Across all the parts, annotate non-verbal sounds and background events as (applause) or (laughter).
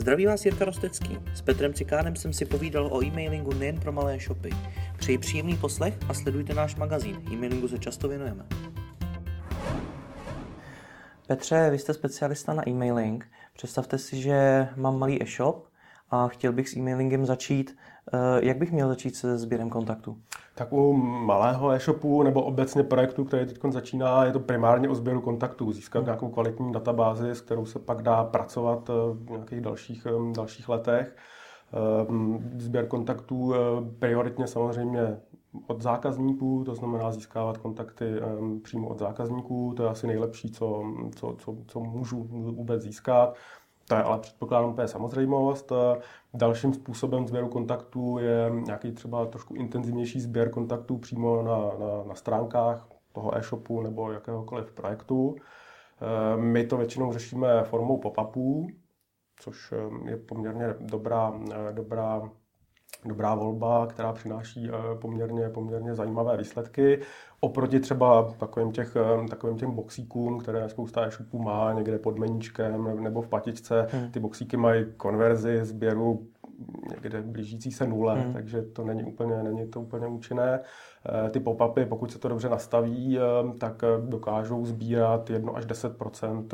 Zdraví vás Jirka Rostecký. S Petrem Cikánem jsem si povídal o e-mailingu nejen pro malé shopy. Přeji příjemný poslech a sledujte náš magazín. E-mailingu se často věnujeme. Petře, vy jste specialista na e-mailing. Představte si, že mám malý e-shop a chtěl bych s e-mailingem začít. Eh, jak bych měl začít se sběrem kontaktu? Tak u malého e-shopu nebo obecně projektu, který teď začíná, je to primárně o sběru kontaktů. Získat hmm. nějakou kvalitní databázi, s kterou se pak dá pracovat eh, v nějakých dalších, eh, dalších letech. Sběr kontaktů prioritně samozřejmě od zákazníků, to znamená získávat kontakty přímo od zákazníků, to je asi nejlepší, co, co, co, co můžu vůbec získat. To je ale předpokládám úplně samozřejmost. Dalším způsobem sběru kontaktů je nějaký třeba trošku intenzivnější sběr kontaktů přímo na, na, na stránkách toho e-shopu nebo jakéhokoliv projektu. My to většinou řešíme formou pop-upů, což je poměrně dobrá, dobrá dobrá volba, která přináší eh, poměrně, poměrně zajímavé výsledky. Oproti třeba takovým, těch, eh, takovým těm boxíkům, které spousta e-shopů má někde pod meníčkem nebo v patičce, hmm. ty boxíky mají konverzi sběru někde blížící se nule, hmm. takže to není úplně, není to úplně účinné. Eh, ty pop-upy, pokud se to dobře nastaví, tak dokážou sbírat 1 až 10%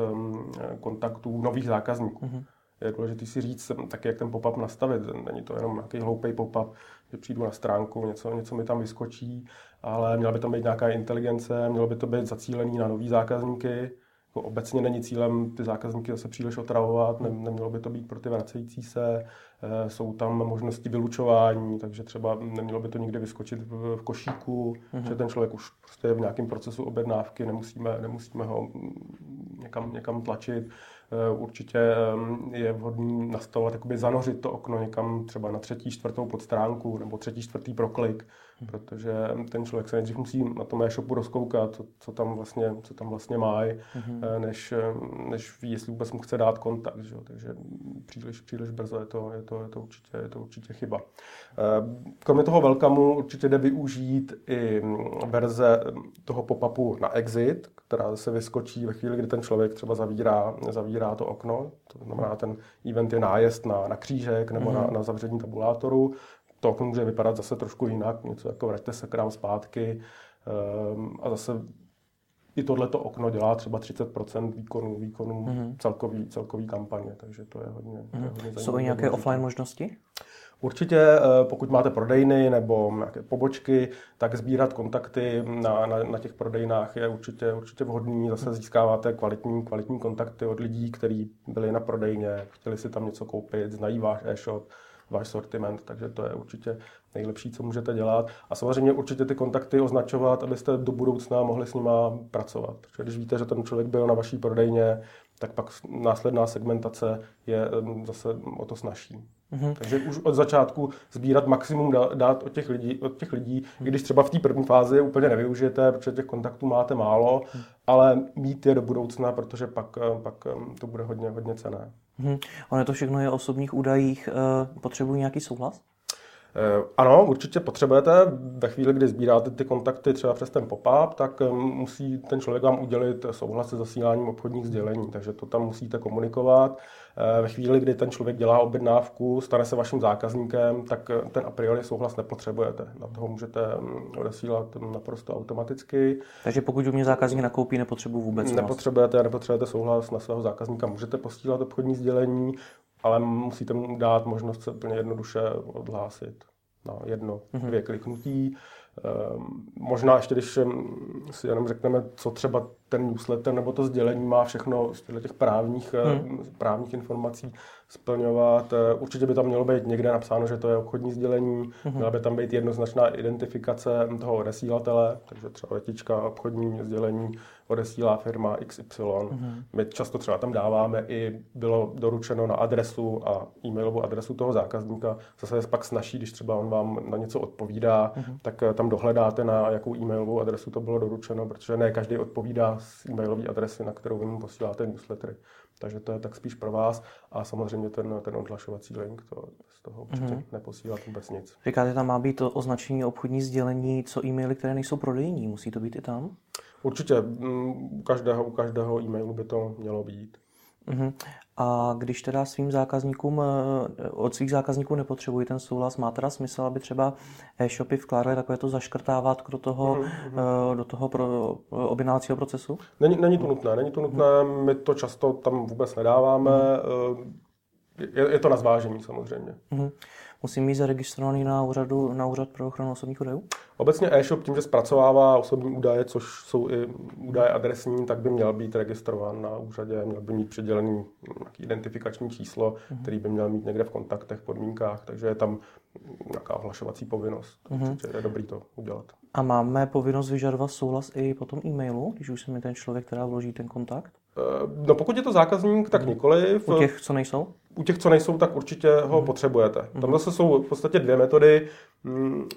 kontaktů nových zákazníků. Hmm je důležité si říct tak jak ten pop-up nastavit. Není to jenom nějaký hloupý pop-up, že přijdu na stránku, něco, něco mi tam vyskočí, ale měla by tam být nějaká inteligence, mělo by to být zacílený na nový zákazníky. Jako obecně není cílem ty zákazníky zase příliš otravovat, ne, nemělo by to být pro ty vracející se. E, jsou tam možnosti vylučování, takže třeba nemělo by to nikdy vyskočit v, v košíku, mm-hmm. že ten člověk už prostě je v nějakém procesu objednávky, nemusíme, nemusíme ho někam, někam tlačit. Eh, určitě je vhodný nastavovat, jakoby zanořit to okno někam třeba na třetí, čtvrtou podstránku nebo třetí, čtvrtý proklik, hmm. protože ten člověk se nejdřív musí na tom e-shopu rozkoukat, co, co, tam vlastně, co tam vlastně má, hmm. než, než ví, jestli vůbec mu chce dát kontakt. Že? Takže příliš, příliš brzo je to, je, to, je, to určitě, je to určitě chyba. Eh, kromě toho welcomeu určitě jde využít i verze toho pop-upu na exit, která se vyskočí ve chvíli, kdy ten člověk třeba zavírá, zavírá to okno. To znamená, ten event je nájezd na, na křížek nebo mm-hmm. na, mhm. na zavření tabulátoru. To okno může vypadat zase trošku jinak, něco jako vraťte se k nám zpátky. Um, a zase i tohleto okno dělá třeba 30% výkonu, výkonu mm-hmm. celkový, celkový kampaně, takže to je hodně, mm-hmm. to je hodně Jsou i nějaké offline možnosti? Určitě, eh, pokud máte prodejny nebo nějaké pobočky, tak sbírat kontakty na, na, na těch prodejnách je určitě, určitě vhodný. Zase získáváte kvalitní, kvalitní kontakty od lidí, kteří byli na prodejně, chtěli si tam něco koupit, znají váš e-shop, váš sortiment, takže to je určitě nejlepší, co můžete dělat. A samozřejmě určitě ty kontakty označovat, abyste do budoucna mohli s nima pracovat. Protože když víte, že ten člověk byl na vaší prodejně, tak pak následná segmentace je zase o to snažší. Mm-hmm. Takže už od začátku sbírat maximum dát od těch lidí, od těch lidí mm-hmm. i když třeba v té první fázi úplně nevyužijete, protože těch kontaktů máte málo, mm-hmm. ale mít je do budoucna, protože pak, pak to bude hodně, hodně cené. Mm-hmm. Ono to všechno je o osobních údajích. Eh, potřebují nějaký souhlas? Eh, ano, určitě potřebujete. Ve chvíli, kdy sbíráte ty kontakty třeba přes ten pop-up, tak eh, musí ten člověk vám udělit souhlas se zasíláním obchodních sdělení, takže to tam musíte komunikovat. Eh, ve chvíli, kdy ten člověk dělá objednávku, stane se vaším zákazníkem, tak ten a priori souhlas nepotřebujete. Na toho můžete mm, odesílat naprosto automaticky. Takže pokud u mě zákazník nakoupí, nepotřebuji vůbec souhlas. Nepotřebujete, nepotřebujete souhlas na svého zákazníka. Můžete posílat obchodní sdělení, ale musíte mu dát možnost se úplně jednoduše odhlásit na jedno, mm-hmm. dvě kliknutí. Ehm, možná ještě, když si jenom řekneme, co třeba ten newsletter nebo to sdělení má všechno z těch právních, hmm. právních informací splňovat. Eh, určitě by tam mělo být někde napsáno, že to je obchodní sdělení, hmm. měla by tam být jednoznačná identifikace toho odesílatele, takže třeba letička, obchodní sdělení odesílá firma XY. Hmm. My často třeba tam dáváme i bylo doručeno na adresu a e-mailovou adresu toho zákazníka. Zase je pak snaží, když třeba on vám na něco odpovídá, hmm. tak eh, tam dohledáte, na jakou e-mailovou adresu to bylo doručeno, protože ne každý odpovídá z e-mailové adresy, na kterou vy mu posíláte newslettery. Takže to je tak spíš pro vás a samozřejmě ten, ten odhlašovací link, to z toho určitě mm-hmm. neposílat vůbec nic. Říkáte, tam má být to označení obchodní sdělení, co e-maily, které nejsou prodejní, musí to být i tam? Určitě, mm, u každého, u každého e-mailu by to mělo být. Uh-huh. A když teda svým zákazníkům, eh, od svých zákazníků nepotřebují ten souhlas, má teda smysl, aby třeba e-shopy vkládaly takové to zaškrtávat do toho, uh-huh. do toho pro, objednávacího procesu? Není, není to nutné, není to nutné, my to často tam vůbec nedáváme, uh-huh. je, je to na zvážení samozřejmě. Uh-huh musím být zaregistrovaný na, úřadu, na úřad pro ochranu osobních údajů? Obecně e-shop tím, že zpracovává osobní údaje, což jsou i údaje adresní, tak by měl být registrován na úřadě, měl by mít přidělený nějaký identifikační číslo, uh-huh. který by měl mít někde v kontaktech, podmínkách, takže je tam nějaká ohlašovací povinnost. Uh-huh. je dobrý to udělat. A máme povinnost vyžadovat souhlas i po tom e-mailu, když už se mi ten člověk teda vloží ten kontakt? Eh, no pokud je to zákazník, tak nikoli. U těch, co nejsou? U těch, co nejsou, tak určitě ho mm. potřebujete. Tam zase jsou v podstatě dvě metody. Mm,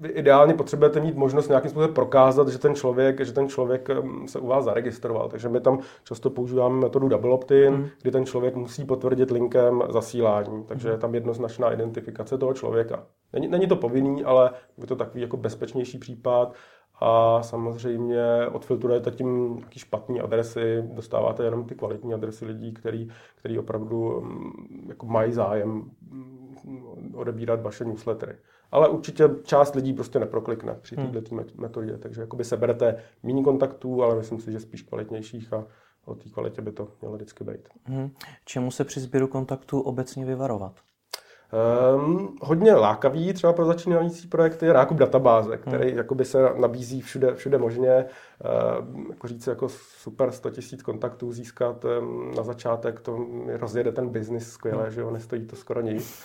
vy ideálně potřebujete mít možnost nějakým způsobem prokázat, že ten člověk, že ten člověk se u vás zaregistroval. Takže my tam často používáme metodu double opt-in, mm. kdy ten člověk musí potvrdit linkem zasílání. Takže je tam jednoznačná identifikace toho člověka. Není, není to povinný, ale je to takový jako bezpečnější případ a samozřejmě odfiltrujete tím nějaký špatné adresy, dostáváte jenom ty kvalitní adresy lidí, který, který opravdu mm, jako mají zájem mm, odebírat vaše newslettery. Ale určitě část lidí prostě neproklikne při hmm. této hmm. metodě, takže jakoby seberete méně kontaktů, ale myslím si, že spíš kvalitnějších a o té kvalitě by to mělo vždycky být. Hmm. Čemu se při sběru kontaktů obecně vyvarovat? Um, hodně lákavý třeba pro začínající projekty je nákup databáze, který hmm. jakoby se nabízí všude, všude možně. Uh, jako říct jako super 100 000 kontaktů získat um, na začátek, to rozjede ten biznis skvěle, hmm. že jo, nestojí to skoro nic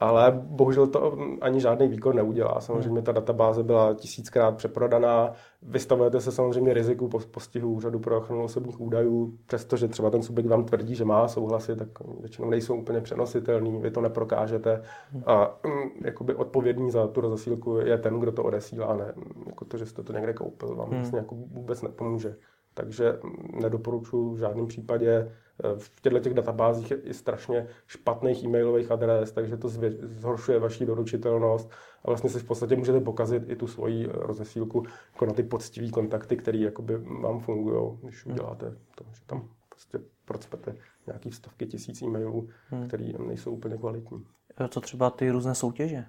ale bohužel to ani žádný výkon neudělá. Samozřejmě ta databáze byla tisíckrát přeprodaná, vystavujete se samozřejmě riziku postihu úřadu pro ochranu osobních údajů, přestože třeba ten subjekt vám tvrdí, že má souhlasy, tak většinou nejsou úplně přenositelný, vy to neprokážete a mm, jakoby odpovědný za tu rozesílku je ten, kdo to odesílá, ne jako to, že jste to někde koupil, vám hmm. vlastně jako vůbec nepomůže. Takže nedoporučuji v žádném případě v těchto těch databázích je strašně špatných e-mailových adres, takže to zhoršuje vaši doručitelnost a vlastně si v podstatě můžete pokazit i tu svoji rozesílku jako na ty poctivé kontakty, které jakoby vám fungují, když hmm. uděláte to, že tam prostě procpete nějaký stovky tisíc e-mailů, hmm. které nejsou úplně kvalitní. Co třeba ty různé soutěže?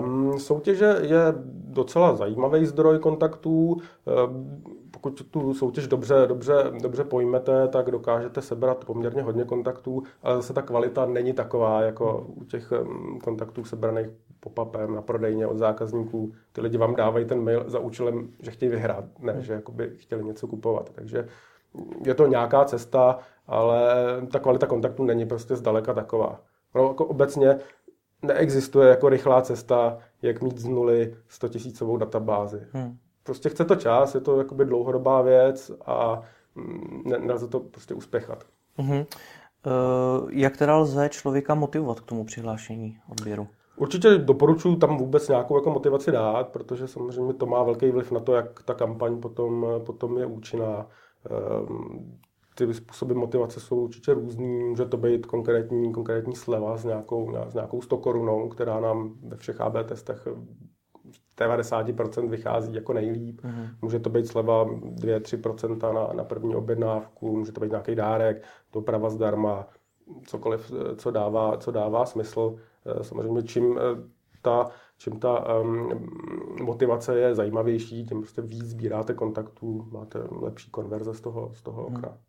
Um, soutěže je docela zajímavý zdroj kontaktů. Um, pokud tu soutěž dobře, dobře, dobře pojmete, tak dokážete sebrat poměrně hodně kontaktů, ale zase ta kvalita není taková, jako u těch um, kontaktů sebraných pop-upem na prodejně od zákazníků. Ty lidi vám dávají ten mail za účelem, že chtějí vyhrát, ne, že jakoby chtěli něco kupovat. Takže je to nějaká cesta, ale ta kvalita kontaktů není prostě zdaleka taková. No, jako obecně neexistuje jako rychlá cesta, jak mít z nuly 100 tisícovou databázi. Hmm. Prostě chce to čas, je to jakoby dlouhodobá věc a mm, nelze to prostě uspěchat. Hmm. Uh, jak teda lze člověka motivovat k tomu přihlášení odběru? Určitě doporučuji tam vůbec nějakou jako motivaci dát, protože samozřejmě to má velký vliv na to, jak ta kampaň potom, potom je účinná. Um, ty způsoby motivace jsou určitě různý. Může to být konkrétní, konkrétní sleva s nějakou, s nějakou 100 korunou, která nám ve všech AB testech 90% vychází jako nejlíp. Mm-hmm. Může to být sleva 2-3% na, na první objednávku, může to být nějaký dárek, doprava zdarma, cokoliv, co dává, co dává smysl. Eh, samozřejmě čím eh, ta, čím ta um, motivace je zajímavější, tím prostě víc sbíráte kontaktů, máte lepší konverze z toho, z toho mhm. okna. Mm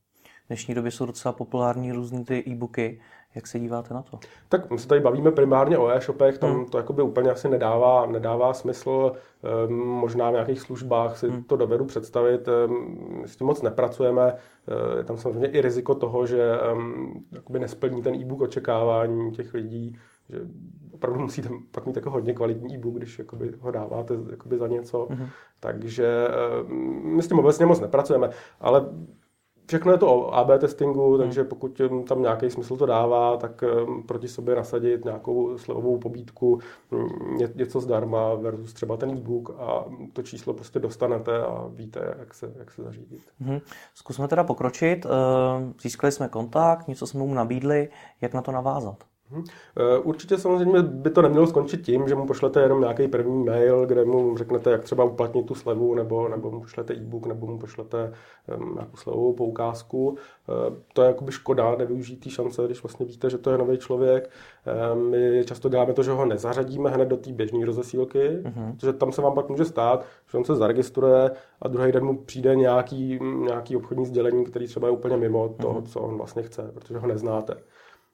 dnešní době jsou docela populární různé ty e-booky. Jak se díváte na to? Tak my se tady bavíme primárně o e-shopech, tam hmm. to jakoby úplně asi nedává, nedává smysl. Ehm, možná v nějakých službách si hmm. to dovedu představit. Ehm, s tím moc nepracujeme. Eh, je tam samozřejmě i riziko toho, že ehm, jakoby nesplní ten e-book očekávání těch lidí, že opravdu musíte pak mít jako hodně kvalitní e-book, když jakoby ho dáváte jakoby za něco. Hmm. Takže my s tím obecně moc nepracujeme. Ale Všechno je to o AB testingu, hmm. takže pokud tam nějaký smysl to dává, tak proti sobě nasadit nějakou slevovou pobídku, mm, něco zdarma versus třeba ten e-book a to číslo prostě dostanete a víte, jak se, jak se zařídit. Hmm. Zkusme teda pokročit. Získali jsme kontakt, něco jsme mu nabídli, jak na to navázat? Mhm. Eh, určitě samozřejmě by to nemělo skončit tím, že mu pošlete jenom nějaký první mail, kde mu řeknete, jak třeba uplatnit tu slevu, nebo, nebo mu pošlete e-book, nebo mu pošlete um, nějakou slevovou poukázku. Uh, to je jakoby škoda nevyužít té šance, když vlastně víte, že to je nový člověk. Um, my často děláme to, že ho nezařadíme hned do té běžné rozesílky, uh-huh. protože tam se vám pak může stát, že on se zaregistruje a druhý den mu přijde nějaký, nějaký obchodní sdělení, který třeba je úplně mimo toho, uh-huh. co on vlastně chce, protože ho neznáte.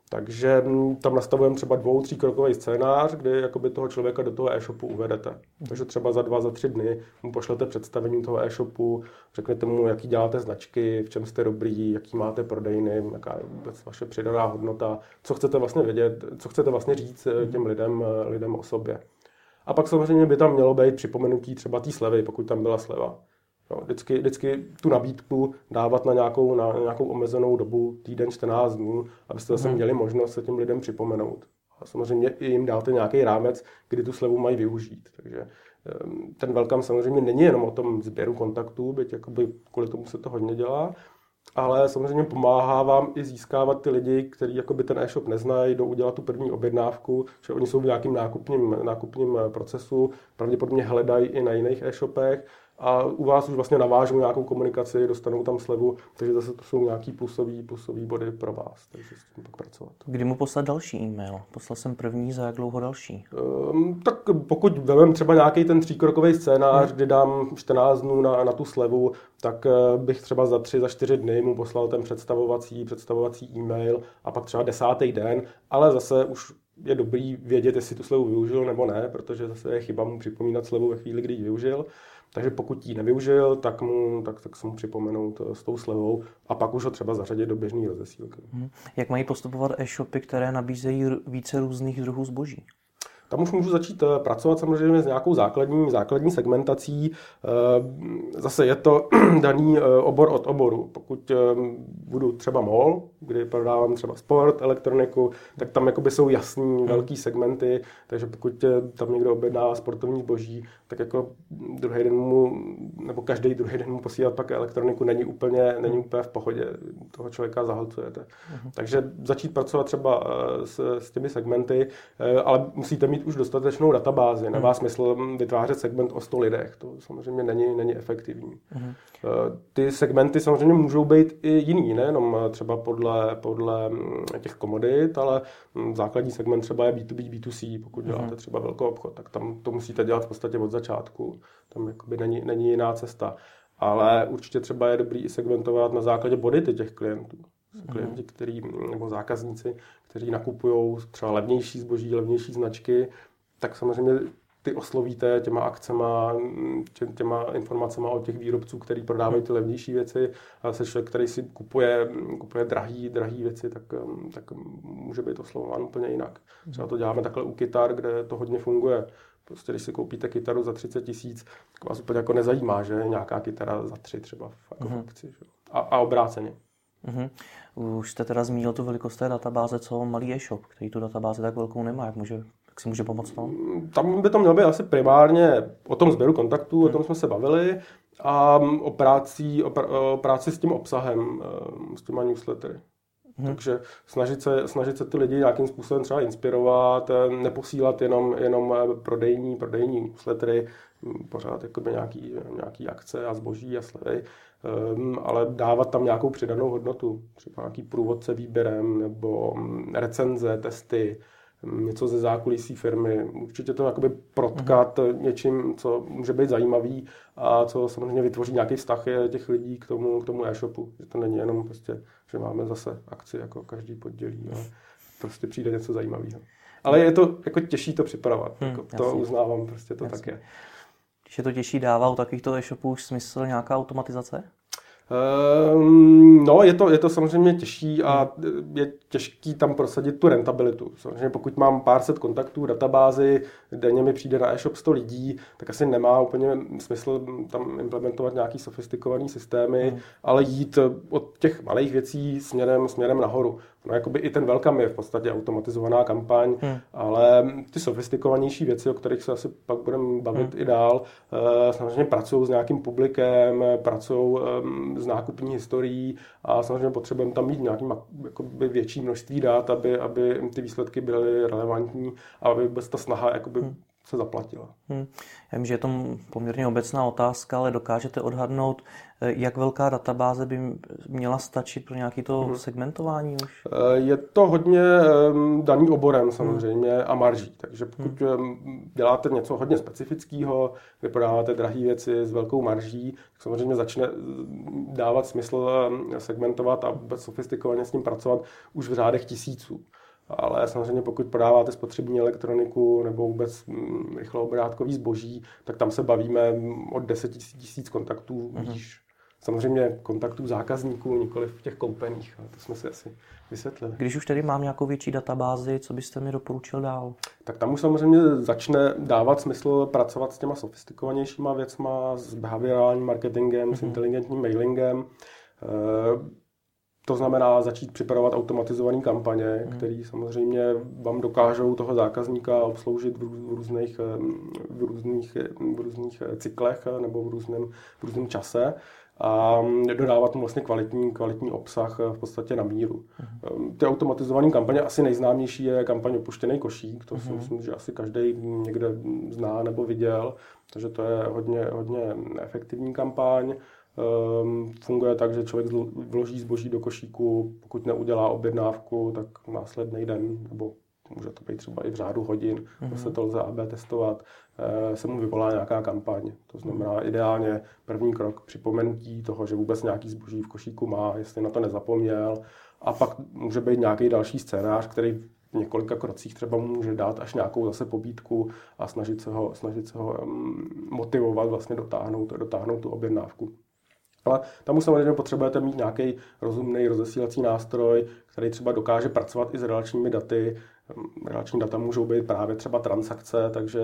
Takže mm, tam nastavujeme třeba dvou, tří krokový scénář, kdy jakoby toho člověka do toho e-shopu uvedete. Takže třeba za dva, za tři dny mu pošlete představení toho e-shopu, řeknete mu, jaký děláte značky, v čem jste dobrý, jaký máte prodejny, jaká je vůbec vaše přidaná hodnota, co chcete vlastně vědět, co chcete vlastně říct eh, těm lidem, eh, lidem o sobě. A pak samozřejmě by tam mělo být připomenutí třeba té slevy, pokud tam byla sleva. Jo, vždycky, vždycky tu nabídku dávat na nějakou, na nějakou omezenou dobu, týden, 14 dnů, abyste zase hmm. měli možnost se těm lidem připomenout. A samozřejmě i jim dáte nějaký rámec, kdy tu slevu mají využít. Takže ehm, ten welcome samozřejmě není jenom o tom sběru kontaktů, byť jakoby kvůli tomu se to hodně dělá, ale samozřejmě pomáhá vám i získávat ty lidi, kteří jakoby ten e-shop neznají, do udělat tu první objednávku, že oni jsou v nějakým nákupním, nákupním procesu, pravděpodobně hledají i na jiných e-shopech a u vás už vlastně navážou nějakou komunikaci, dostanou tam slevu, takže zase to jsou nějaký plusový, plusový body pro vás, takže s tím pak pracovat. Kdy mu poslat další e-mail? Poslal jsem první, za jak dlouho další? Um, tak pokud vezmeme třeba nějaký ten tříkrokový scénář, hmm. kdy dám 14 dnů na, na tu slevu, tak uh, bych třeba za tři, za čtyři dny mu poslal ten představovací, představovací e-mail a pak třeba desátý den, ale zase už je dobrý vědět, jestli tu slevu využil nebo ne, protože zase je chyba mu připomínat slevu ve chvíli, kdy ji využil. Takže pokud ji nevyužil, tak, mu, tak, tak se mu připomenout s tou slevou a pak už ho třeba zařadit do běžné rozesílky. Mhm. Jak mají postupovat e-shopy, které nabízejí více různých druhů zboží? Tam už můžu začít eh, pracovat samozřejmě s nějakou základní, základní segmentací. Eh, zase je to (clears throat) daný eh, obor od oboru. Pokud budu třeba mall, kdy prodávám třeba sport, elektroniku, tak tam jakoby jsou jasný hmm. velký segmenty, takže pokud tam někdo objedná sportovní zboží, tak jako druhý den mu, nebo každý druhý den mu posílat pak elektroniku není úplně, není úplně v pohodě. Toho člověka zahlcujete. Uh-huh. Takže začít pracovat třeba s, s těmi segmenty, ale musíte mít už dostatečnou databázi. Nemá hmm. smysl vytvářet segment o 100 lidech. To samozřejmě není, není efektivní. Hmm. Ty segmenty samozřejmě můžou být i jiný, nejenom třeba podle, podle mm, těch komodit, ale mm, základní segment třeba je B2B, B2C. Pokud děláte hmm. třeba velkou obchod, tak tam to musíte dělat v podstatě od začátku. Tam jakoby není, není jiná cesta. Ale určitě třeba je dobrý i segmentovat na základě bodity těch klientů klienti, který, nebo zákazníci, kteří nakupují třeba levnější zboží, levnější značky, tak samozřejmě ty oslovíte těma akcema, těma informacemi o těch výrobců, který prodávají ty levnější věci. A se člověk, který si kupuje, kupuje drahý, drahý věci, tak, tak může být oslovován úplně jinak. Třeba to děláme takhle u kytar, kde to hodně funguje. Prostě když si koupíte kytaru za 30 tisíc, tak vás úplně jako nezajímá, že nějaká kytara za tři třeba v, jako uh-huh. akci. A, a obráceně. Uh-huh. Už jste teda zmínil tu velikost té databáze, co malý e-shop, který tu databázi tak velkou nemá. Jak, může, jak si může pomoct tom? Tam by to mělo být asi primárně o tom sběru kontaktů, hmm. o tom jsme se bavili, a o práci, o, pr- o práci s tím obsahem, eh, s těma newslettery. Hmm. Takže snažit se, snažit se ty lidi nějakým způsobem třeba inspirovat, eh, neposílat jenom, jenom eh, prodejní, prodejní newslettery, hm, pořád jakoby nějaký, nějaký akce a zboží a slevy, um, ale dávat tam nějakou přidanou hodnotu. Třeba nějaký průvodce výběrem nebo hm, recenze, testy, něco ze zákulisí firmy. Určitě to jakoby protkat mm. něčím, co může být zajímavý a co samozřejmě vytvoří nějaký vztah těch lidí k tomu, k tomu e-shopu. Že to není jenom prostě, že máme zase akci, jako každý poddělí, ale prostě přijde něco zajímavého. Ale je to jako těžší to připravovat. Hmm, jako to uznávám, prostě to jasně. tak je. Když je to těžší, dává u takovýchto e-shopů už smysl nějaká automatizace? Um, no, je to, je to samozřejmě těžší a je těžký tam prosadit tu rentabilitu. Samozřejmě pokud mám pár set kontaktů, databázy, denně mi přijde na e-shop 100 lidí, tak asi nemá úplně smysl tam implementovat nějaký sofistikovaný systémy, hmm. ale jít od těch malých věcí směrem, směrem nahoru. No, jakoby i ten welcome je v podstatě automatizovaná kampaň, hmm. ale ty sofistikovanější věci, o kterých se asi pak budeme bavit hmm. i dál, eh, samozřejmě pracují s nějakým publikem, pracují ehm, s nákupní historií a samozřejmě potřebujeme tam mít nějaký jakoby větší množství dat, aby, aby ty výsledky byly relevantní a aby vůbec ta snaha jakoby hmm se zaplatila. Hmm. Já vím, že je to poměrně obecná otázka, ale dokážete odhadnout, eh, jak velká databáze by měla stačit pro nějaký to hmm. segmentování už? Eh, je to hodně daný oborem samozřejmě hmm. a marží. Takže pokud hmm. děláte něco hodně specifického, kde prodáváte drahé věci s velkou marží, tak samozřejmě začne dávat smysl segmentovat a sofistikovaně s tím pracovat už v řádech tisíců. Ale samozřejmě pokud prodáváte spotřební elektroniku nebo vůbec mm, rychloobrátkový zboží, tak tam se bavíme od 10 tisíc kontaktů mm-hmm. výš. Samozřejmě kontaktů zákazníků, nikoli v těch koupených, ale to jsme si asi vysvětlili. Když už tedy mám nějakou větší databázi, co byste mi doporučil dál? Tak tam už samozřejmě začne dávat smysl pracovat s těma sofistikovanějšíma věcma, s behaviorálním marketingem, mm-hmm. s mhm. inteligentním mailingem. Eh, to znamená začít připravovat automatizované kampaně, hmm. které samozřejmě vám dokážou toho zákazníka obsloužit v různých, v různých, v různých cyklech nebo v různém, v různém čase a dodávat mu vlastně kvalitní, kvalitní obsah v podstatě na míru. Hmm. Ty automatizované kampaně, asi nejznámější je kampaň Opuštěný košík, to si hmm. myslím, že asi každý někde zná nebo viděl, takže to je hodně, hodně efektivní kampaň. Um, funguje tak, že člověk vloží zboží do košíku, pokud neudělá objednávku, tak následný den, nebo může to být třeba i v řádu hodin, mm-hmm. zase to lze AB testovat, eh, se mu vyvolá nějaká kampaň. To znamená ideálně první krok připomenutí toho, že vůbec nějaký zboží v košíku má, jestli na to nezapomněl. A pak může být nějaký další scénář, který v několika krocích třeba může dát až nějakou zase pobídku a snažit se ho, snažit se ho um, motivovat, vlastně dotáhnout, dotáhnout tu objednávku. Ale tam už samozřejmě potřebujete mít nějaký rozumný rozesílací nástroj, který třeba dokáže pracovat i s relačními daty. Relační data můžou být právě třeba transakce, takže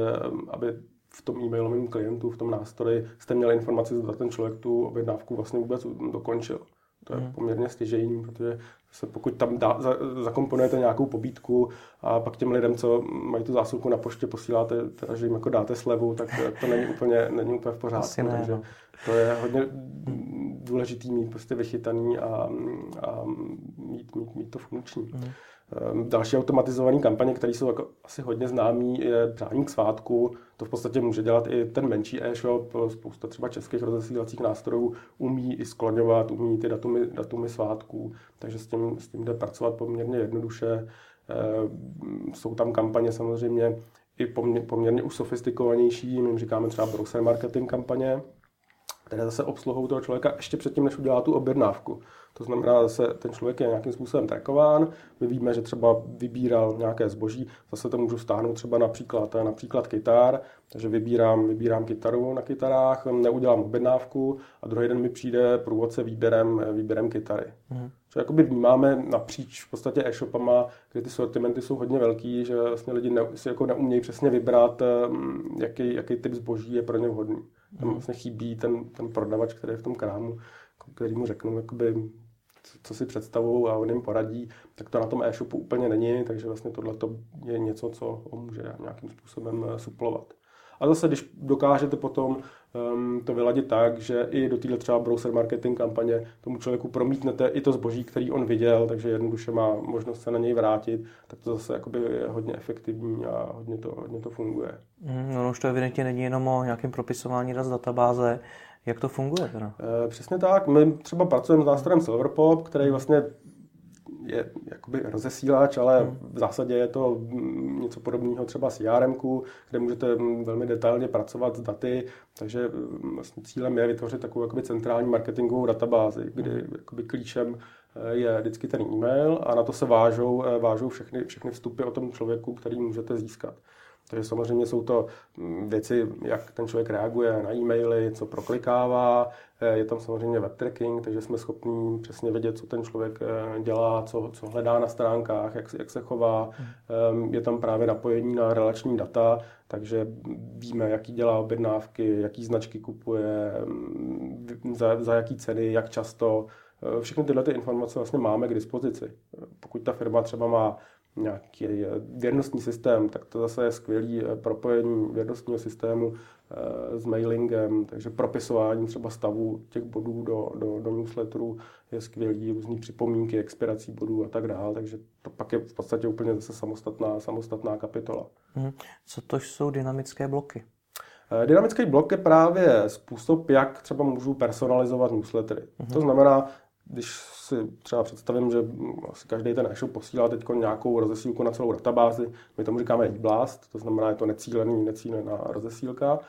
aby v tom e-mailovém klientu, v tom nástroji jste měli informaci, zda ten člověk tu objednávku vlastně vůbec dokončil. To je hmm. poměrně stěžejní, protože se pokud tam dá, za, zakomponujete nějakou pobídku a pak těm lidem, co mají tu zásilku na poště, posíláte, teda, že jim jako dáte slevu, tak to není úplně, není úplně v pořádku. Ne, takže no. to je hodně důležitý mít prostě vychytaný a, a mít, mít, mít to funkční. Hmm. Ehm, další automatizované kampaně, které jsou jako asi hodně známý, je přání k svátku. To v podstatě může dělat i ten menší e-shop. Spousta třeba českých rozesílacích nástrojů umí i skloňovat, umí ty datumy, datumy svátků, takže s tím, s tím jde pracovat poměrně jednoduše. Ehm, jsou tam kampaně samozřejmě i poměrně, poměrně už sofistikovanější, my jim říkáme třeba browser marketing kampaně, které zase obsluhou toho člověka ještě předtím, než udělá tu objednávku. To znamená, že ten člověk je nějakým způsobem trackován, my víme, že třeba vybíral nějaké zboží, zase to můžu stáhnout třeba například, například kytar, takže vybírám, vybírám kytaru na kytarách, neudělám objednávku a druhý den mi přijde průvodce výběrem, výběrem kytary. Mm. Co jakoby vnímáme napříč v podstatě e-shopama, kde ty sortimenty jsou hodně velký, že vlastně lidi ne, si jako neumějí přesně vybrat, jaký, jaký typ zboží je pro ně vhodný. Tam mhm. vlastně chybí ten, ten prodavač, který je v tom krámu, který mu řeknou, jakoby, co si představují a on jim poradí, tak to na tom e-shopu úplně není, takže vlastně tohle je něco, co on může nějakým způsobem eh, suplovat. A zase, když dokážete potom um, to vyladit tak, že i do téhle třeba browser marketing kampaně tomu člověku promítnete i to zboží, který on viděl, takže jednoduše má možnost se na něj vrátit, tak to zase jakoby je hodně efektivní a hodně to, hodně to funguje. Mm, no, už to evidentně není jenom o nějakém propisování z databáze, jak to funguje teda? E, přesně tak. My třeba pracujeme s nástrojem Silverpop, který vlastně je jakoby rozesílač, ale hmm. v zásadě je to něco podobného třeba s CRM, kde můžete velmi detailně pracovat s daty, takže vlastně cílem je vytvořit takovou jakoby centrální marketingovou databázi, kdy hmm. jakoby klíčem eh, je vždycky ten e-mail a na to se vážou, eh, vážou všechny, všechny vstupy o tom člověku, který můžete získat. Takže samozřejmě jsou to mm, věci, jak ten člověk reaguje na e-maily, co proklikává. Eh, je tam samozřejmě web tracking, takže jsme schopni přesně vědět, co ten člověk eh, dělá, co, co hledá na stránkách, jak, jak se chová. Hmm. Je tam právě napojení na relační data, takže víme, jaký dělá objednávky, jaký značky kupuje, mm, za, za jaký ceny, jak často. Všechny tyhle ty informace vlastně máme k dispozici. Pokud ta firma třeba má nějaký věrnostní systém, tak to zase je skvělý propojení věrnostního systému s mailingem, takže propisování třeba stavu těch bodů do, do, do newsletteru je skvělý, různý připomínky, expirací bodů a tak dále, takže to pak je v podstatě úplně zase samostatná, samostatná kapitola. Hmm. Co to jsou dynamické bloky? Eh, dynamický blok je právě způsob, jak třeba můžu personalizovat newslettery. Mm-hmm. To znamená, když si třeba představím, že asi každý ten e-shop posílá teď nějakou rozesílku na celou databázi, my tomu říkáme e-blast, to znamená, je to necílený, necílená rozesílka,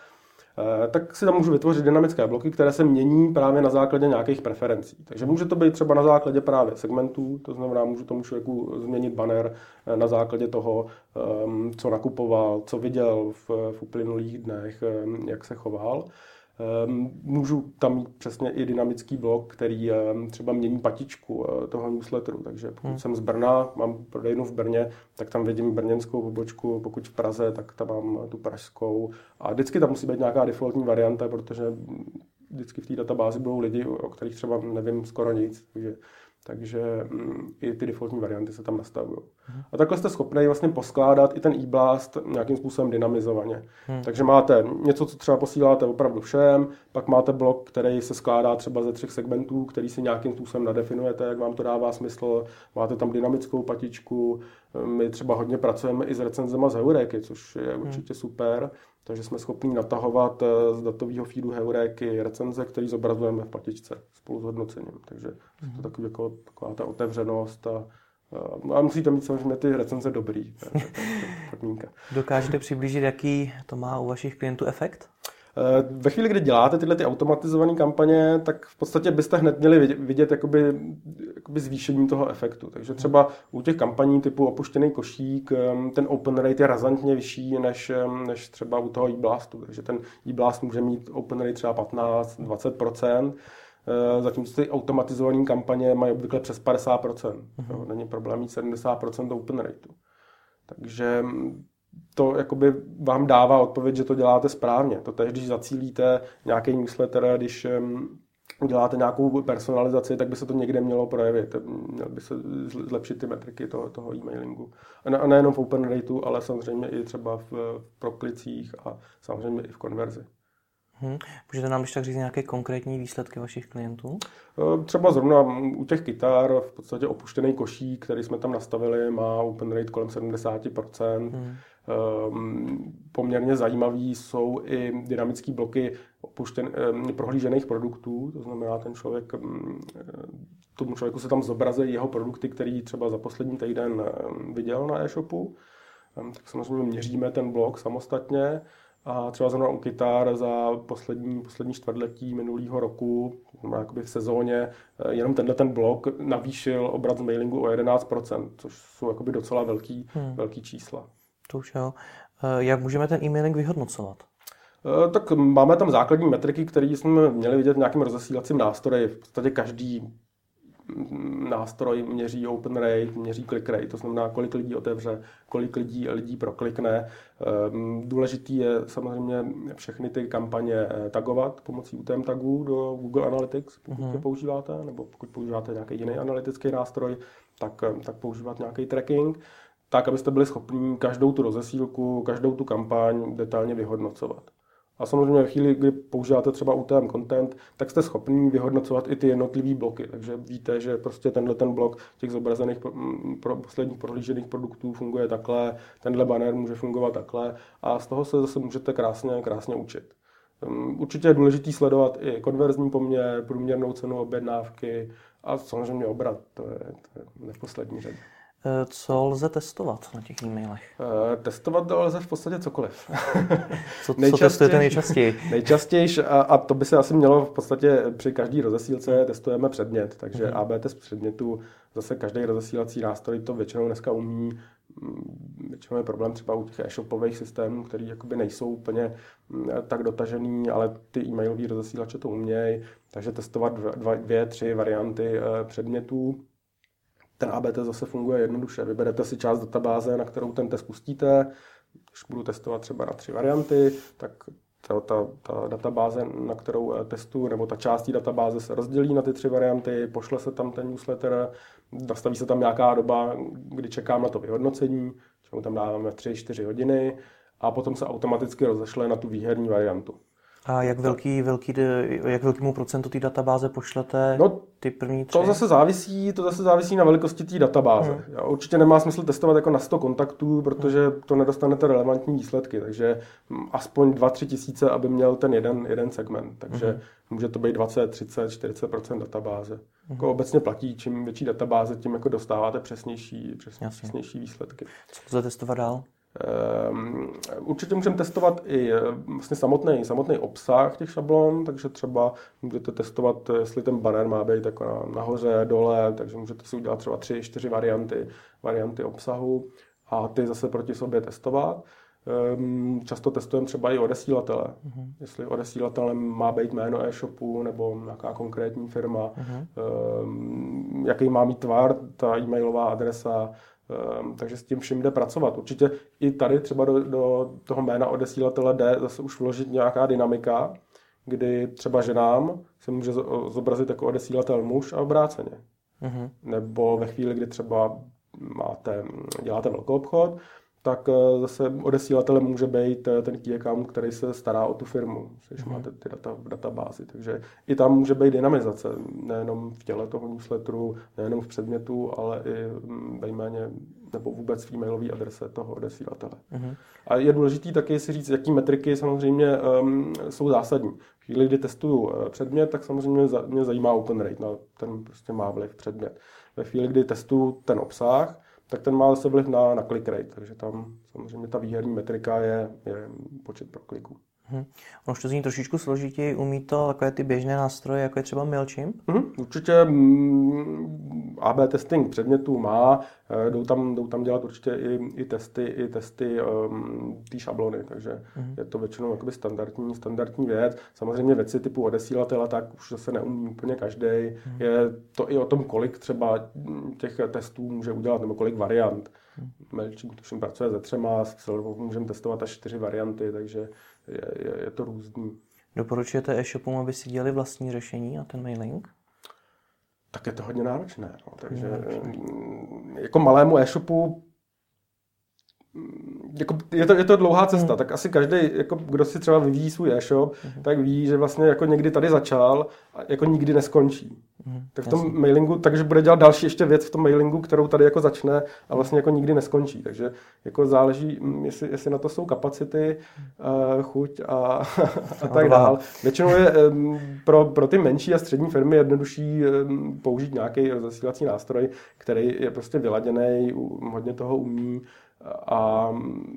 Eh, tak si tam můžu vytvořit dynamické bloky, které se mění právě na základě nějakých preferencí. Takže může to být třeba na základě právě segmentů, to znamená, můžu tomu člověku změnit banner eh, na základě toho, ehm, co nakupoval, co viděl v, v uplynulých dnech, ehm, jak se choval. Ehm, můžu tam mít přesně i dynamický blok, který ehm, třeba mění patičku eh, toho newsletteru. Takže pokud hmm. jsem z Brna, mám prodejnu v Brně, tak tam vidím brněnskou pobočku, pokud v Praze, tak tam mám tu pražskou. A vždycky tam musí být nějaká defaultní varianta, protože vždycky v té databázi budou lidi, o kterých třeba nevím skoro nic. Takže takže mm, i ty defaultní varianty se tam nastavují. Hmm. A takhle jste schopni vlastně poskládat i ten e-blast nějakým způsobem dynamizovaně. Hmm. Takže máte něco, co třeba posíláte opravdu všem, pak máte blok, který se skládá třeba ze třech segmentů, který si nějakým způsobem nadefinujete, jak vám to dává smysl. Máte tam dynamickou patičku, my třeba hodně pracujeme i s recenzema z Heuréky, což je hmm. určitě super. Takže jsme schopni natahovat eh, z datového feedu Heuréky recenze, který zobrazujeme v patičce spolu s hodnocením. Takže mm-hmm. to je takový, jako, taková ta otevřenost a, a musíte mít samozřejmě ty recenze dobrý. To je, to je podmínka. (laughs) Dokážete přiblížit, jaký to má u vašich klientů efekt? Eh, ve chvíli, kdy děláte tyhle ty automatizované kampaně, tak v podstatě byste hned měli vidět, vidět jakoby, jakoby zvýšení toho efektu. Takže třeba u těch kampaní typu opuštěný košík, ten open rate je razantně vyšší než, než třeba u toho e-blastu. Takže ten e-blast může mít open rate třeba 15-20%, eh, zatímco ty automatizované kampaně mají obvykle přes 50%. Uh-huh. Není problém mít 70% open rateu. Takže to jakoby vám dává odpověď, že to děláte správně. To tež, když zacílíte nějaký newsletter, když uděláte nějakou personalizaci, tak by se to někde mělo projevit. Měl by se zlepšit ty metriky toho, toho e-mailingu. A, ne, a nejenom v open rateu, ale samozřejmě i třeba v, v proklicích a samozřejmě i v konverzi. Hmm. Můžete nám ještě tak říct nějaké konkrétní výsledky vašich klientů? E, třeba zrovna u těch kytar v podstatě opuštěný košík, který jsme tam nastavili, má open rate kolem 70%. Hmm. Ehm, poměrně zajímavý jsou i dynamické bloky opuštěn, ehm, prohlížených produktů, to znamená, ten člověk, ehm, tomu člověku se tam zobrazí jeho produkty, který třeba za poslední týden viděl na e-shopu, tak samozřejmě měříme ten blok samostatně a třeba zrovna u kytar za poslední, poslední čtvrtletí minulého roku, jakoby v sezóně, eh, jenom tenhle ten blok navýšil obrat z mailingu o 11%, což jsou jakoby docela velký, hmm. velký čísla to už jo. Eh, jak můžeme ten e-mailing vyhodnocovat? Eh, tak máme tam základní metriky, které jsme měli vidět v nějakém rozesílacím nástroji. V podstatě každý nástroj měří open rate, měří click rate, to znamená, kolik lidí otevře, kolik lidí, lidí proklikne. Ehm, důležitý je samozřejmě všechny ty kampaně eh, tagovat pomocí UTM tagů do Google Analytics, pokud uh-huh. je používáte, nebo pokud používáte nějaký jiný analytický nástroj, tak, tak používat nějaký tracking tak, abyste byli schopni každou tu rozesílku, každou tu kampaň detailně vyhodnocovat. A samozřejmě v chvíli, kdy používáte třeba UTM content, tak jste schopni vyhodnocovat i ty jednotlivé bloky. Takže víte, že prostě tenhle ten blok těch zobrazených pro posledních prohlížených produktů funguje takhle, tenhle banner může fungovat takhle a z toho se zase můžete krásně, krásně učit. Hm, určitě je důležité sledovat i konverzní poměr, průměrnou cenu objednávky a samozřejmě obrat, to je, to je neposlední řadě. Eh, co lze testovat na těch e-mailech? Uh, testovat lze v podstatě cokoliv. co, co testujete nejčastěji? (laughs) nejčastěji, a, a to by se asi mělo v podstatě při každý rozesílce testujeme předmět, takže mm. AB test předmětu, zase každý rozesílací nástroj to většinou dneska umí. Mm, většinou je problém třeba u těch e-shopových systémů, který jakoby nejsou úplně mm, tak dotažený, ale ty e-mailové rozesílače to umějí, takže testovat dva, dvě, tři varianty eh, předmětů ten AB test zase funguje jednoduše. Vyberete si část databáze, na kterou ten test pustíte. Když budu testovat třeba na tři varianty, tak ta, ta, ta databáze, na kterou testu, nebo ta část té databáze se rozdělí na ty tři varianty, pošle se tam ten newsletter, nastaví se tam nějaká doba, kdy čekám na to vyhodnocení, čemu tam dáváme 3-4 hodiny a potom se automaticky rozešle na tu výherní variantu. A jak velký, velký, jak velkému procentu té databáze pošlete no, ty první tři? To zase závisí, to zase závisí na velikosti té databáze. Hmm. Určitě nemá smysl testovat jako na 100 kontaktů, protože to nedostanete relevantní výsledky, takže aspoň 2-3 tisíce, aby měl ten jeden, jeden segment. Takže hmm. může to být 20, 30, 40% databáze. Hmm. Jako obecně platí, čím větší databáze, tím jako dostáváte přesnější, přesnější, přesnější výsledky. Co lze testovat dál? Ehm, určitě můžeme testovat i eh, vlastně samotný, samotný obsah těch šablon, takže třeba můžete testovat, jestli ten banner má být jako na, nahoře, dole, takže můžete si udělat třeba tři, čtyři varianty, varianty obsahu a ty zase proti sobě testovat. Ehm, často testujeme třeba i odesílatele. Uh-huh. Jestli odesílatelem má být jméno e-shopu nebo nějaká konkrétní firma, uh-huh. jaký má mít tvar, ta e-mailová adresa, takže s tím vším jde pracovat. Určitě i tady třeba do, do toho jména odesílatele jde zase už vložit nějaká dynamika, kdy třeba ženám se může zobrazit jako odesílatel muž a obráceně. Uh-huh. Nebo ve chvíli, kdy třeba máte, děláte velkou obchod, tak eh, zase odesílatelem může být eh, ten key account, který se stará o tu firmu, když mm. máte ty data v databázi. Takže i tam může být dynamizace, nejenom v těle toho newsletteru, nejenom v předmětu, ale i mm, ve jméně nebo vůbec v e-mailové adrese toho odesílatele. Mm. A je důležité taky si říct, jaký metriky samozřejmě um, jsou zásadní. V chvíli, kdy testuju eh, předmět, tak samozřejmě mě zajímá open rate, no, ten prostě má vliv předmět. Ve chvíli, kdy testuju ten obsah, tak ten má zase vliv na, na click rate, takže tam samozřejmě ta výherní metrika je, je počet pro kliků. Hmm. Ono už to zní trošičku složitěji, umí to takové ty běžné nástroje, jako je třeba MailChimp? Hmm. Určitě mm, AB testing předmětů má, eh, jdou tam, jdou tam dělat určitě i, i testy, i testy um, té šablony, takže hmm. je to většinou jakoby standardní, standardní věc. Samozřejmě věci typu odesílatele, tak už zase neumí úplně každý. Hmm. Je to i o tom, kolik třeba těch testů může udělat, nebo kolik variant. Hmm. MailChimp tuším pracuje se třema, s můžeme testovat až čtyři varianty, takže je, je, je to různý. Doporučujete e-shopům, aby si dělali vlastní řešení a ten mailing? Tak je to hodně náročné. No. Takže náročné. Mm, jako malému e-shopu mm, jako je, to, je to dlouhá cesta, mm. tak asi každý, jako kdo si třeba vyvíjí svůj e-shop, mm. tak ví, že vlastně jako někdy tady začal a jako nikdy neskončí. Hmm, tak v tom jasný. mailingu, takže bude dělat další ještě věc v tom mailingu, kterou tady jako začne a vlastně jako nikdy neskončí. Takže jako záleží, mm, jestli, jestli na to jsou kapacity, uh, chuť (laughs) a, a tak dále. Většinou je um, pro, pro ty menší a střední firmy jednodušší um, použít nějaký zasílací nástroj, který je prostě vyladěný, hodně toho umí a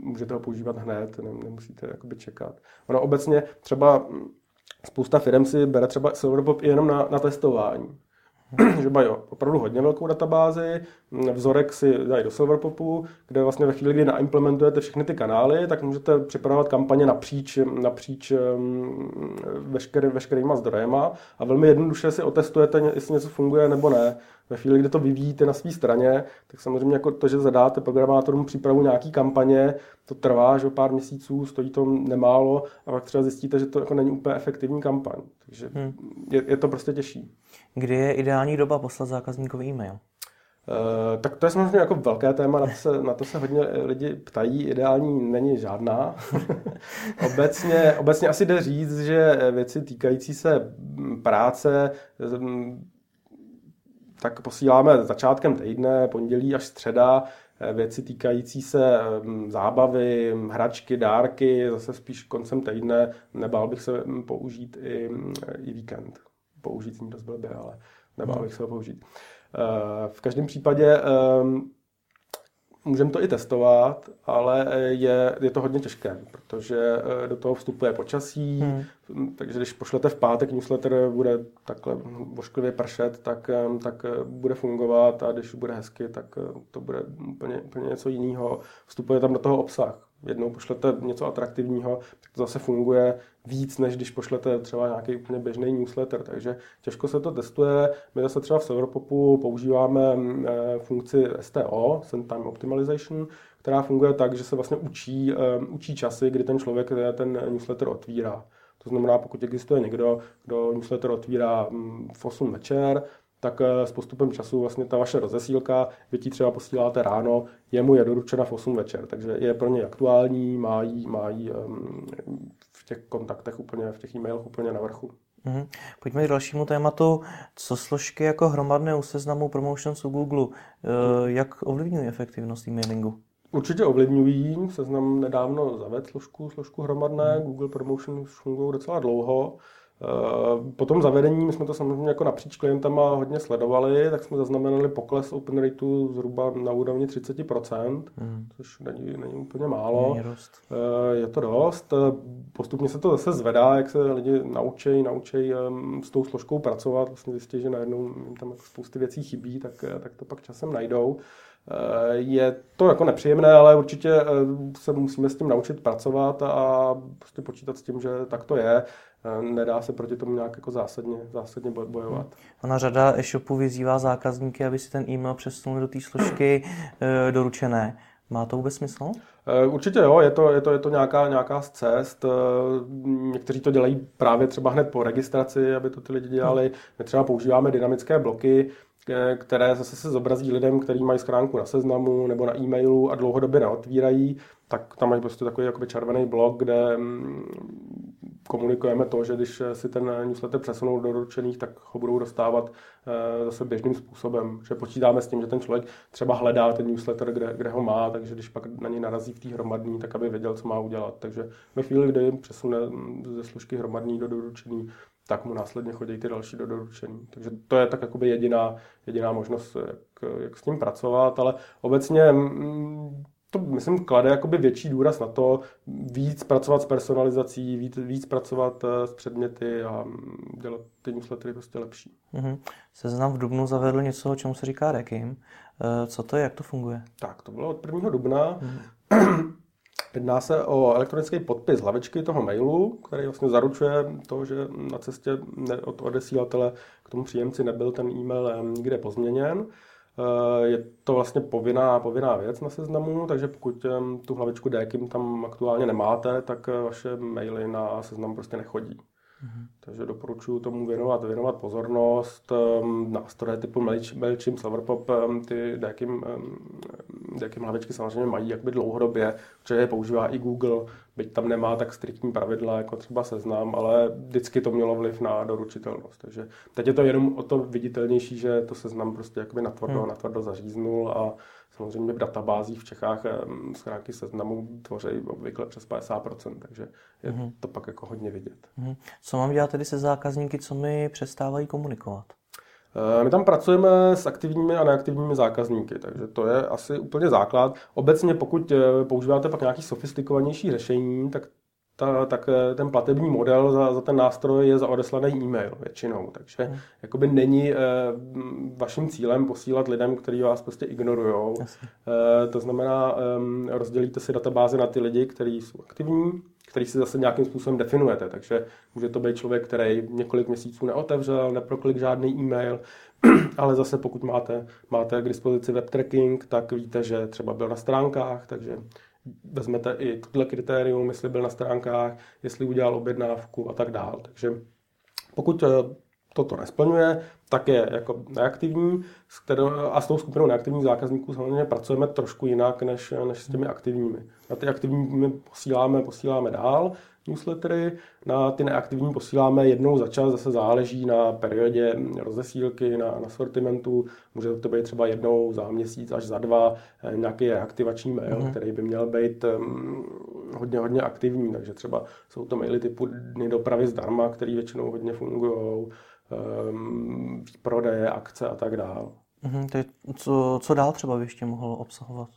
můžete ho používat hned, nemusíte jakoby čekat. Ono obecně třeba spousta firm si bere třeba Silverpop jenom na, na testování. (clears throat) že mají opravdu hodně velkou databázi, vzorek si dají do Silverpopu, kde vlastně ve chvíli, kdy naimplementujete všechny ty kanály, tak můžete připravovat kampaně napříč, napříč veškerý, veškerýma zdrojema a velmi jednoduše si otestujete, jestli něco funguje nebo ne. Ve chvíli, kdy to vyvíjíte na své straně, tak samozřejmě jako to, že zadáte programátorům přípravu nějaký kampaně, to trvá, že o pár měsíců, stojí to nemálo a pak třeba zjistíte, že to jako není úplně efektivní kampaň. Takže hmm. je, je to prostě těžší. Kdy je ideální doba poslat zákazníkový e-mail? Uh, tak to je samozřejmě jako velké téma, na to se, na to se hodně lidi ptají, ideální není žádná. (laughs) obecně, obecně asi jde říct, že věci týkající se práce, tak posíláme začátkem týdne, pondělí až středa, věci týkající se zábavy, hračky, dárky, zase spíš koncem týdne, nebál bych se použít i, i víkend. Použít tím dost blbě, ale nebál bych se ho použít. Eh, v každém případě Můžeme to i testovat, ale je, je to hodně těžké, protože eh, do toho vstupuje počasí, hmm. takže když pošlete v pátek newsletter, bude takhle vošklivě pršet, tak, eh, tak eh, bude fungovat a když bude hezky, tak to bude úplně, úplně něco jiného. Vstupuje tam do toho obsah. Jednou pošlete něco atraktivního, tak to zase funguje víc, než když pošlete třeba nějaký úplně běžný newsletter, takže těžko se to testuje. My zase třeba v Silverpopu používáme eh, funkci STO, Send Time Optimization, která funguje tak, že se vlastně učí, eh, učí časy, kdy ten člověk ten newsletter otvírá. To znamená, pokud existuje někdo, kdo newsletter otvírá mm, v 8 večer, tak eh, s postupem času vlastně ta vaše rozesílka, vy ti třeba posíláte ráno, jemu je doručena v 8 večer, takže je pro ně aktuální, má jí, má jí um, v těch kontaktech úplně, v těch e-mailech úplně na vrchu. Mm-hmm. Pojďme k dalšímu tématu. Co složky jako hromadné u seznamu Promotions u Google, e, jak ovlivňují efektivnost e-mailingu? Určitě ovlivňují. Seznam nedávno zavedl složku, složku hromadné. Hmm. Google Promotion už fungují docela dlouho. Eh, po tom zavedení my jsme to samozřejmě jako napříč klientama hodně sledovali, tak jsme zaznamenali pokles open rateu zhruba na úrovni 30%, hmm. což není, není úplně málo. Eh, je to dost. Postupně se to zase zvedá, jak se lidi naučí, naučí s tou složkou pracovat, vlastně zjistí, že najednou jim tam spousty věcí chybí, tak, tak to pak časem najdou. Eh, je to jako nepříjemné, ale určitě eh, se musíme s tím naučit pracovat a prostě počítat s tím, že tak to je. Eh, nedá se proti tomu nějak jako zásadně, zásadně bojovat. Ona řada e-shopů vyzývá zákazníky, aby si ten e-mail přesunuli do té složky (clears throat) doručené. Má to vůbec smysl? Určitě jo, je to, je to, je to nějaká, nějaká z cest. Někteří to dělají právě třeba hned po registraci, aby to ty lidi dělali. My třeba používáme dynamické bloky, které zase se zobrazí lidem, kteří mají schránku na seznamu nebo na e-mailu a dlouhodobě neotvírají, tak tam mají prostě takový jakoby červený blok, kde mm, komunikujeme to, že když si ten newsletter přesunou do doručených, tak ho budou dostávat eh, zase běžným způsobem. Že počítáme s tím, že ten člověk třeba hledá ten newsletter, kde, kde ho má, takže když pak na něj narazí v té hromadní, tak aby věděl, co má udělat. Takže ve chvíli, kdy přesune ze složky hromadní do doručený, tak mu následně chodí ty další do doručení. Takže to je tak jakoby jediná, jediná možnost, jak, jak s tím pracovat, ale obecně mm, to, myslím, klade jakoby větší důraz na to, víc pracovat s personalizací, víc, víc pracovat eh, s předměty a mm, dělat ty newslettery prostě lepší. Mm-hmm. Seznam v Dubnu zavedl něco, čemu se říká Rekim. Eh, co to je, jak to funguje? Tak, to bylo od 1. dubna. Mm-hmm. (clears throat) Jedná se o elektronický podpis hlavičky toho mailu, který vlastně zaručuje to, že na cestě od odesílatele k tomu příjemci nebyl ten e-mail eh, nikde pozměněn. Eh, je to vlastně povinná, povinná věc na seznamu, takže pokud eh, tu hlavičku DKIM tam aktuálně nemáte, tak vaše maily na seznam prostě nechodí. Mm-hmm. Takže doporučuji tomu věnovat, věnovat pozornost. Um, nástroje typu MailChimp, Silverpop, um, ty um, DKIM hlavičky samozřejmě mají jakby dlouhodobě, protože je používá i Google, byť tam nemá tak striktní pravidla, jako třeba seznam, ale vždycky to mělo vliv na doručitelnost. Takže teď je to jenom o to viditelnější, že to seznam prostě jakoby natvrdo, hmm. natvrdo zaříznul a Samozřejmě v databázích v Čechách schránky seznamu tvoří obvykle přes 50%, takže je mm-hmm. to pak jako hodně vidět. Mm-hmm. Co mám dělat tedy se zákazníky, co mi přestávají komunikovat? Eh, my tam pracujeme s aktivními a neaktivními zákazníky, takže to je asi úplně základ. Obecně pokud eh, používáte pak nějaký sofistikovanější řešení, tak ta, tak eh, ten platební model za, za ten nástroj je za odeslaný e-mail většinou. Takže hmm. jakoby není e, vaším cílem posílat lidem, kteří vás prostě ignorují. E, to znamená, e, rozdělíte si databáze na ty lidi, kteří jsou aktivní, který si zase nějakým způsobem definujete. Takže může to být člověk, který několik měsíců neotevřel, neproklik žádný e-mail, (clears throat) ale zase pokud máte, máte k dispozici web tracking, tak víte, že třeba byl na stránkách, takže vezmete i tohle kritérium, jestli byl na stránkách, jestli udělal objednávku a tak dál. Takže pokud eh, toto nesplňuje, tak je jako neaktivní s kterou, a s tou skupinou neaktivních zákazníků samozřejmě pracujeme trošku jinak než, než s těmi aktivními. Na ty aktivní posíláme, posíláme dál, newslettery. Na ty neaktivní posíláme jednou za čas, zase záleží na periodě rozesílky, na, na sortimentu. Může to být třeba jednou za měsíc až za dva eh, nějaký reaktivační mail, mm-hmm. který by měl být um, hodně, hodně aktivní. Takže třeba jsou to maily typu dny dopravy zdarma, které většinou hodně fungují, um, prodeje, akce a tak dále. Mm-hmm, co, co dál třeba by ještě mohl obsahovat?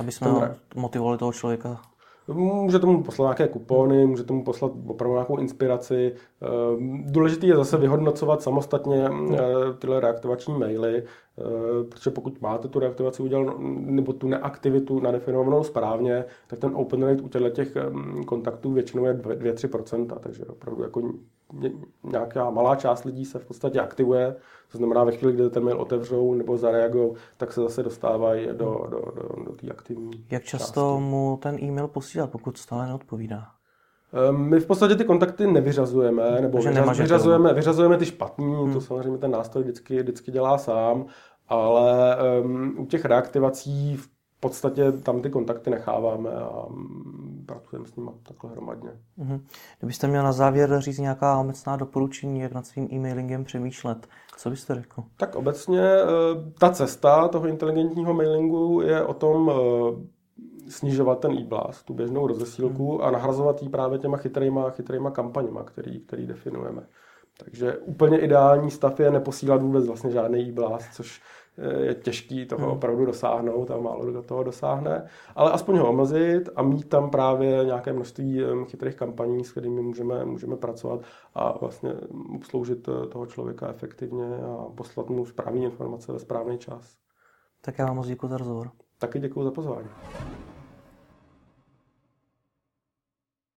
Aby jsme motivovali toho člověka Můžete mu poslat nějaké kupony, můžete mu poslat opravdu nějakou inspiraci. Ehm, důležité je zase vyhodnocovat samostatně eh, tyhle reaktivační maily. Eh, protože pokud máte tu reaktivaci udělanou, nebo tu neaktivitu nadefinovanou správně, tak ten open rate u těchto těch kontaktů většinou je 2-3%, takže opravdu jako nějaká malá část lidí se v podstatě aktivuje, to znamená ve chvíli, kdy ten mail otevřou nebo zareagují, tak se zase dostávají do, do, do, do té aktivní Jak často části. mu ten e-mail posílat, pokud stále neodpovídá? Ehm, my v podstatě ty kontakty nevyřazujeme, nebo vyřaz, vyřazujeme, vyřazujeme ty špatný, hmm. to samozřejmě ten nástroj vždycky, vždycky dělá sám, ale um, u těch reaktivací v podstatě tam ty kontakty necháváme a mm, pracujeme s nimi takhle hromadně. Mm-hmm. Kdybyste měl na závěr říct nějaká obecná doporučení, jak nad svým e-mailingem přemýšlet, co byste řekl? Tak obecně eh, ta cesta toho inteligentního mailingu je o tom eh, snižovat ten e-blast, tu běžnou rozesílku mm. a nahrazovat ji právě těma chytrýma, chytrýma kampaněma, který, který definujeme. Takže úplně ideální stav je neposílat vůbec vlastně žádný e-blast, což je těžký toho hmm. opravdu dosáhnout a málo kdo toho dosáhne, ale aspoň ho omezit a mít tam právě nějaké množství chytrých kampaní, s kterými můžeme, můžeme pracovat a vlastně obsloužit eh, toho člověka efektivně a poslat mu správné informace ve správný čas. Tak já vám moc děkuji za rozhovor. Taky děkuji za pozvání.